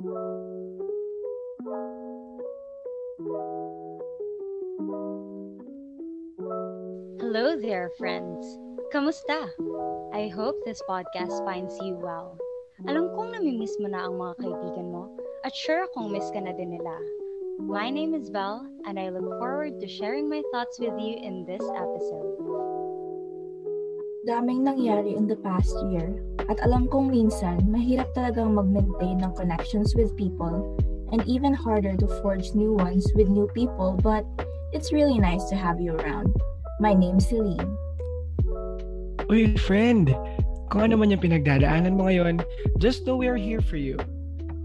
Hello there, friends. Kamusta? I hope this podcast finds you well. Alam kong namimiss mo na ang mga kaibigan mo at sure akong miss ka na din nila. My name is Val and I look forward to sharing my thoughts with you in this episode. Daming nangyari in the past year at alam kong minsan mahirap talagang mag-maintain ng connections with people and even harder to forge new ones with new people but it's really nice to have you around. My name's Celine. Uy, friend! Kung ano man yung pinagdadaanan mo ngayon, just know we are here for you.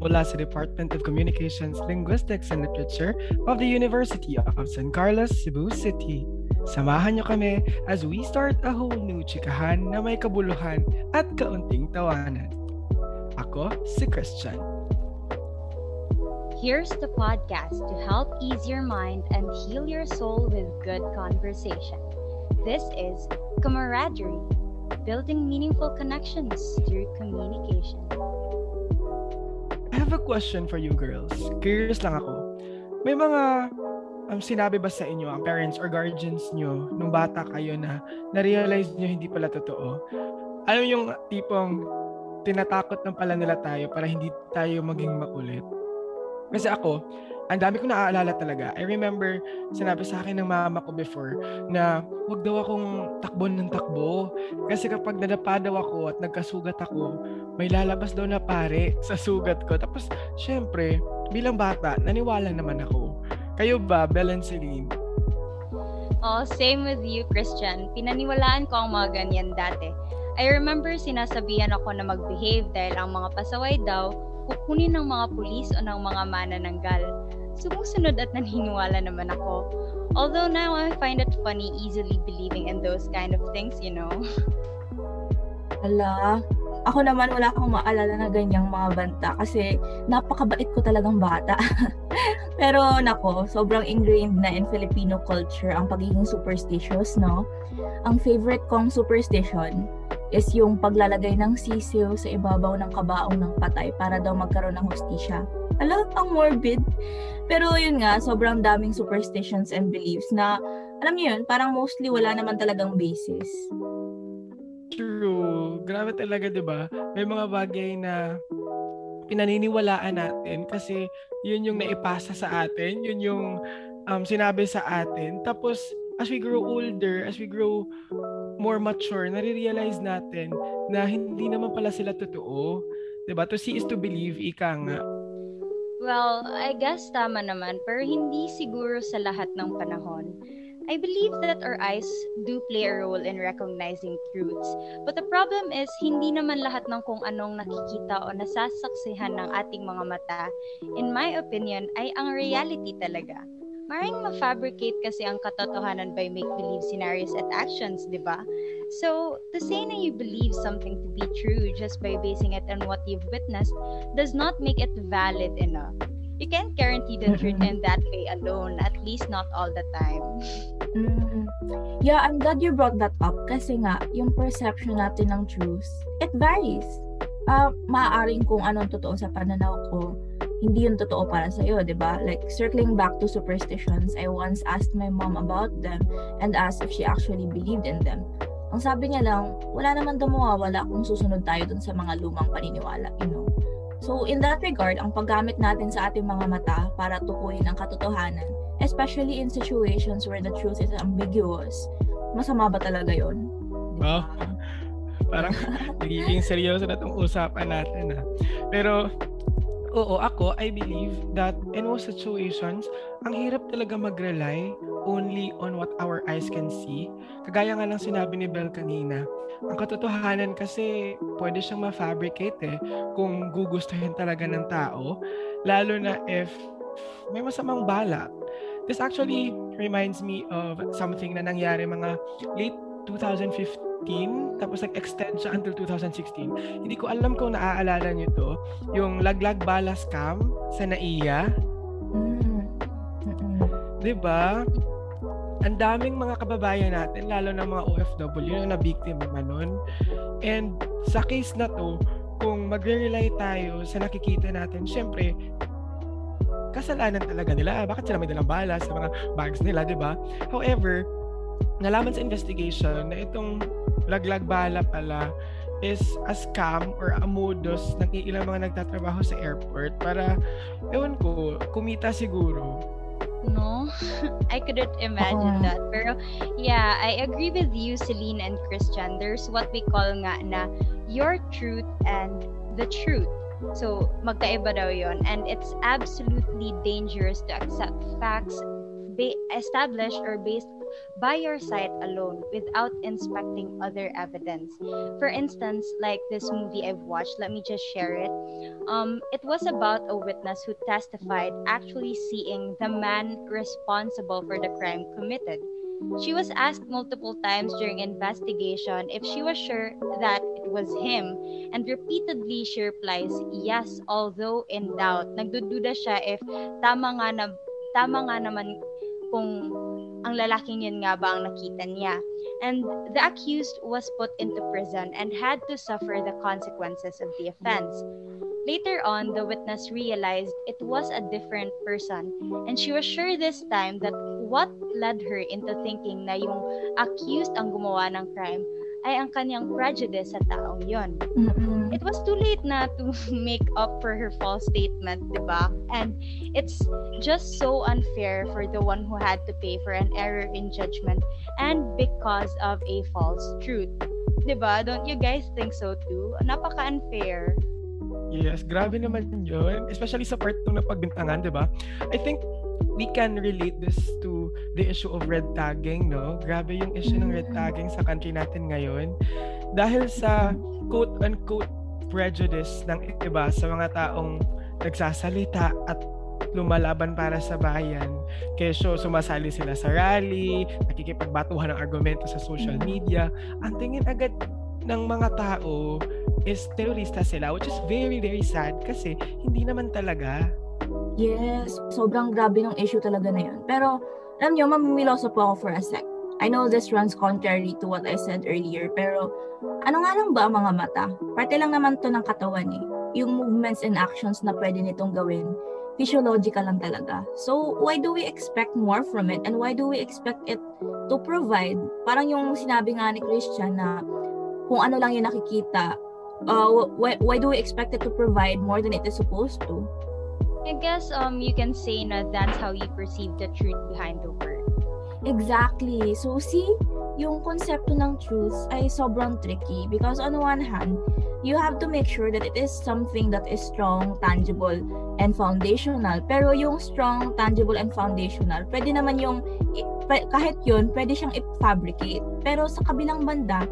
Mula sa Department of Communications, Linguistics, and Literature of the University of San Carlos, Cebu City. Samahan niyo kami as we start a whole new chikahan na may kabuluhan at kaunting tawanan. Ako si Christian. Here's the podcast to help ease your mind and heal your soul with good conversation. This is Camaraderie, building meaningful connections through communication. I have a question for you girls. Curious lang ako. May mga um, sinabi ba sa inyo ang parents or guardians nyo nung bata kayo na na-realize nyo hindi pala totoo? Alam yung tipong tinatakot ng pala nila tayo para hindi tayo maging makulit. Kasi ako, ang dami ko naaalala talaga. I remember, sinabi sa akin ng mama ko before na wag daw akong takbo ng takbo. Kasi kapag nadapa daw ako at nagkasugat ako, may lalabas daw na pare sa sugat ko. Tapos, syempre, bilang bata, naniwala naman ako. Kayo ba, Bel and Celine? Oh, same with you, Christian. Pinaniwalaan ko ang mga ganyan dati. I remember sinasabihan ako na mag-behave dahil ang mga pasaway daw kukunin ng mga pulis o ng mga manananggal. Sumusunod at naniniwala naman ako. Although now I find it funny easily believing in those kind of things, you know. Ala, ako naman wala akong maalala na ganyang mga banta kasi napakabait ko talagang bata. Pero nako, sobrang ingrained na in Filipino culture ang pagiging superstitious, no? Ang favorite kong superstition is yung paglalagay ng sisiw sa ibabaw ng kabaong ng patay para daw magkaroon ng hustisya. Alam, ang morbid. Pero yun nga, sobrang daming superstitions and beliefs na, alam niyo yun, parang mostly wala naman talagang basis. True. Grabe talaga, di ba? May mga bagay na pinaniniwalaan natin kasi yun yung naipasa sa atin, yun yung um, sinabi sa atin. Tapos, as we grow older, as we grow more mature, nare-realize natin na hindi naman pala sila totoo. 'Di ba? To see is to believe, ika nga. Well, I guess tama naman, pero hindi siguro sa lahat ng panahon. I believe that our eyes do play a role in recognizing truths. But the problem is, hindi naman lahat ng kung anong nakikita o nasasaksihan ng ating mga mata, in my opinion, ay ang reality talaga. Maring ma-fabricate kasi ang katotohanan by make-believe scenarios at actions, di ba? So, to say na you believe something to be true just by basing it on what you've witnessed does not make it valid enough. You can't guarantee the truth in that way alone, at least not all the time. Mm. Yeah, I'm glad you brought that up kasi nga, yung perception natin ng truth, it varies. Uh, maaaring kung anong totoo sa pananaw ko, hindi yun totoo para sa iyo, 'di ba? Like circling back to superstitions, I once asked my mom about them and asked if she actually believed in them. Ang sabi niya lang, wala naman daw mawawala kung susunod tayo dun sa mga lumang paniniwala, you know. So in that regard, ang paggamit natin sa ating mga mata para tukuyin ang katotohanan, especially in situations where the truth is ambiguous, masama ba talaga yon? Diba? Oh, parang nagiging seryoso na itong usapan natin. Ha? Pero oo, ako, I believe that in most situations, ang hirap talaga mag-rely only on what our eyes can see. Kagaya nga lang sinabi ni Bel kanina, ang katotohanan kasi pwede siyang ma-fabricate eh kung gugustuhin talaga ng tao, lalo na if may masamang balak. This actually reminds me of something na nangyari mga late 2015 tapos nag-extend siya until 2016. Hindi ko alam kung naaalala niyo to, yung laglag bala scam sa NAIA. Mm. 'Di ba? Ang daming mga kababayan natin, lalo na mga OFW na biktima nun. And sa case na to, kung magre-rely tayo sa nakikita natin, syempre, kasalanan talaga nila. Bakit sila may dalang bala sa mga bags nila, di ba? However, nalaman sa investigation na itong laglag bala pala is a scam or a modus ng ilang mga nagtatrabaho sa airport para, ewan ko, kumita siguro. No, I couldn't imagine Oo. that. Pero yeah, I agree with you, Celine and Christian. There's what we call nga na your truth and the truth. So, magkaiba daw yon And it's absolutely dangerous to accept facts ba- established or based by your sight alone without inspecting other evidence. For instance, like this movie I've watched, let me just share it. Um, it was about a witness who testified actually seeing the man responsible for the crime committed. She was asked multiple times during investigation if she was sure that it was him, and repeatedly she replies yes, although in doubt. Nagdududa siya if tama nga na tama nga naman kung ang lalaking yun nga ba ang nakita niya. And the accused was put into prison and had to suffer the consequences of the offense. Later on, the witness realized it was a different person, and she was sure this time that what led her into thinking na yung accused ang gumawa ng crime ay ang kanyang prejudice sa taong yon. Mm-mm. It was too late na to make up for her false statement, di ba? And it's just so unfair for the one who had to pay for an error in judgment and because of a false truth. Di ba? Don't you guys think so too? Napaka-unfair. Yes, grabe naman yun. Especially sa part 2 na pagbintangan, di ba? I think we can relate this to the issue of red tagging, no? Grabe yung issue ng red tagging sa country natin ngayon. Dahil sa quote-unquote prejudice ng iba sa mga taong nagsasalita at lumalaban para sa bayan. Kesyo sumasali sila sa rally, nakikipagbatuhan ng argumento sa social media. Ang tingin agad ng mga tao is terorista sila which is very very sad kasi hindi naman talaga. Yes, sobrang grabe ng issue talaga na yun. Pero, alam nyo, mamimiloso po ako for a sec. I know this runs contrary to what I said earlier, pero ano nga lang ba ang mga mata? Parte lang naman to ng katawan eh. Yung movements and actions na pwede nitong gawin, physiological lang talaga. So, why do we expect more from it? And why do we expect it to provide? Parang yung sinabi nga ni Christian na kung ano lang yung nakikita, uh, why, why do we expect it to provide more than it is supposed to? I guess um you can say na that's how you perceive the truth behind the word. Exactly. So, see, yung konsepto ng truth ay sobrang tricky because on one hand, you have to make sure that it is something that is strong, tangible, and foundational. Pero yung strong, tangible, and foundational, pwede naman yung, kahit yun, pwede siyang i-fabricate. Pero sa kabilang banda,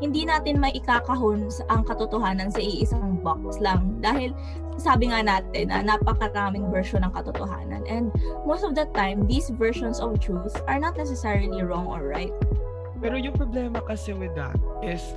hindi natin may ikakahon ang katotohanan sa iisang box lang. Dahil sabi nga natin na napakaraming version ng katotohanan. And most of the time these versions of truth are not necessarily wrong or right. Pero yung problema kasi with that is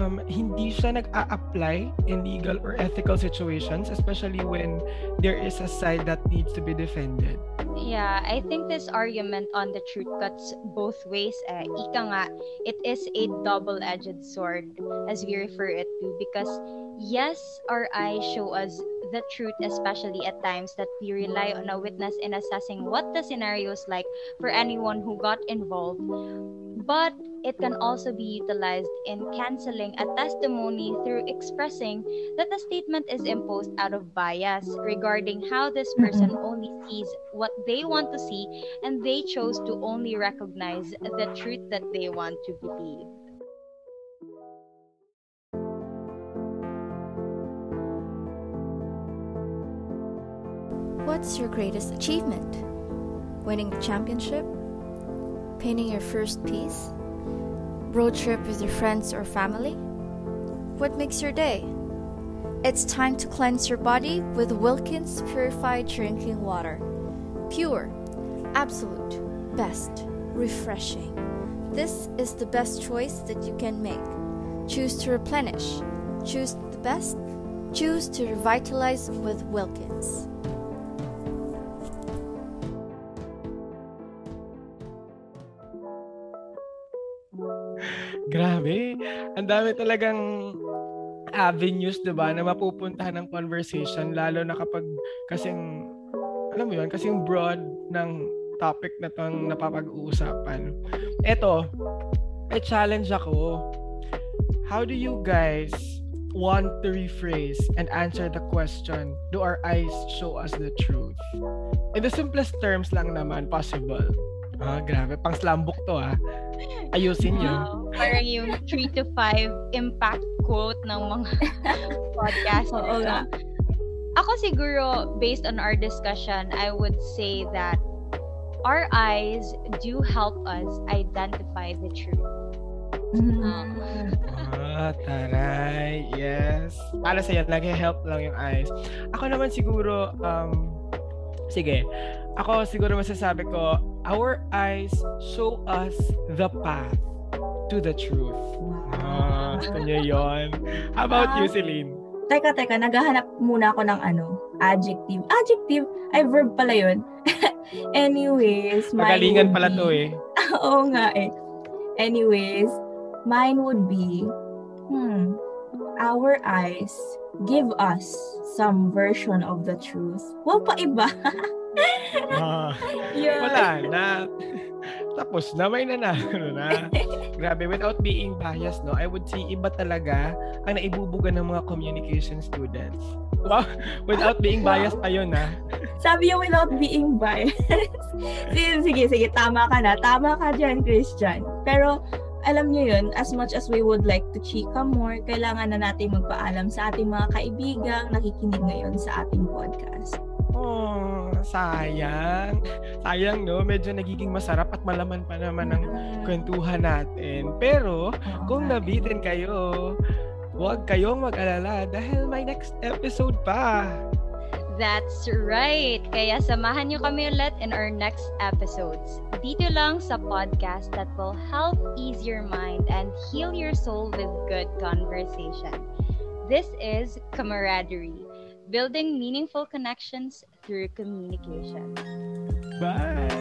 um, hindi siya nag-a-apply in legal or ethical situations especially when there is a side that needs to be defended. Yeah, I think this argument on the truth cuts both ways. Eh. Ika nga, it is a double-edged sword as we refer it to because yes, our eyes show us the truth, especially at times that we rely on a witness in assessing what the scenario is like for anyone who got involved. But it can also be utilized in canceling a testimony through expressing that the statement is imposed out of bias regarding how this mm-hmm. person only sees what they want to see and they chose to only recognize the truth that they want to believe. What's your greatest achievement? Winning the championship? Painting your first piece? Road trip with your friends or family? What makes your day? It's time to cleanse your body with Wilkins Purified Drinking Water. Pure, absolute, best, refreshing. This is the best choice that you can make. Choose to replenish. Choose the best. Choose to revitalize with Wilkins. Grabe. Ang dami talagang avenues, 'di ba, na mapupuntahan ng conversation lalo na kapag kasing alam mo 'yun, kasing broad ng topic na tong napapag-uusapan. Ito, I challenge ako. How do you guys want to rephrase and answer the question, do our eyes show us the truth? In the simplest terms lang naman possible. Ah, grabe. Pang slambok to ah. Ayusin yun. Wow. Parang yung 3 to 5 impact quote ng mga podcast. Oo nga. Ako siguro, based on our discussion, I would say that our eyes do help us identify the truth. Mm. Ah, taray. Yes. Para sa'yo, nag-help lang yung eyes. Ako naman siguro, um, sige, ako siguro masasabi ko, our eyes show us the path to the truth. Ah, niyo yun. How about you, Celine? Teka, teka, naghahanap muna ako ng ano, adjective. Adjective? Ay, verb pala yun. Anyways, mine Magalingan would pala be- to eh. Oo nga eh. Anyways, mine would be, hmm, our eyes give us some version of the truth. Wow, pa iba. Ah, Yun. wala na. Tapos na, may nanalo na. Grabe, without being biased, no, I would say iba talaga ang naibubuga ng mga communication students. Wow, without being biased pa yun, ha? Sabi yung without being biased. sige, sige, sige, tama ka na. Tama ka dyan, Christian. Pero, alam niyo yun, as much as we would like to chika more, kailangan na natin magpaalam sa ating mga kaibigang nakikinig ngayon sa ating podcast. Oh, sayang. Sayang, no? Medyo nagiging masarap at malaman pa naman ang kwentuhan natin. Pero, kung nabitin kayo, huwag kayong mag-alala dahil may next episode pa. That's right! Kaya samahan niyo kami ulit in our next episodes. Dito lang sa podcast that will help ease your mind and heal your soul with good conversation. This is Camaraderie, building meaningful connections through communication. Bye!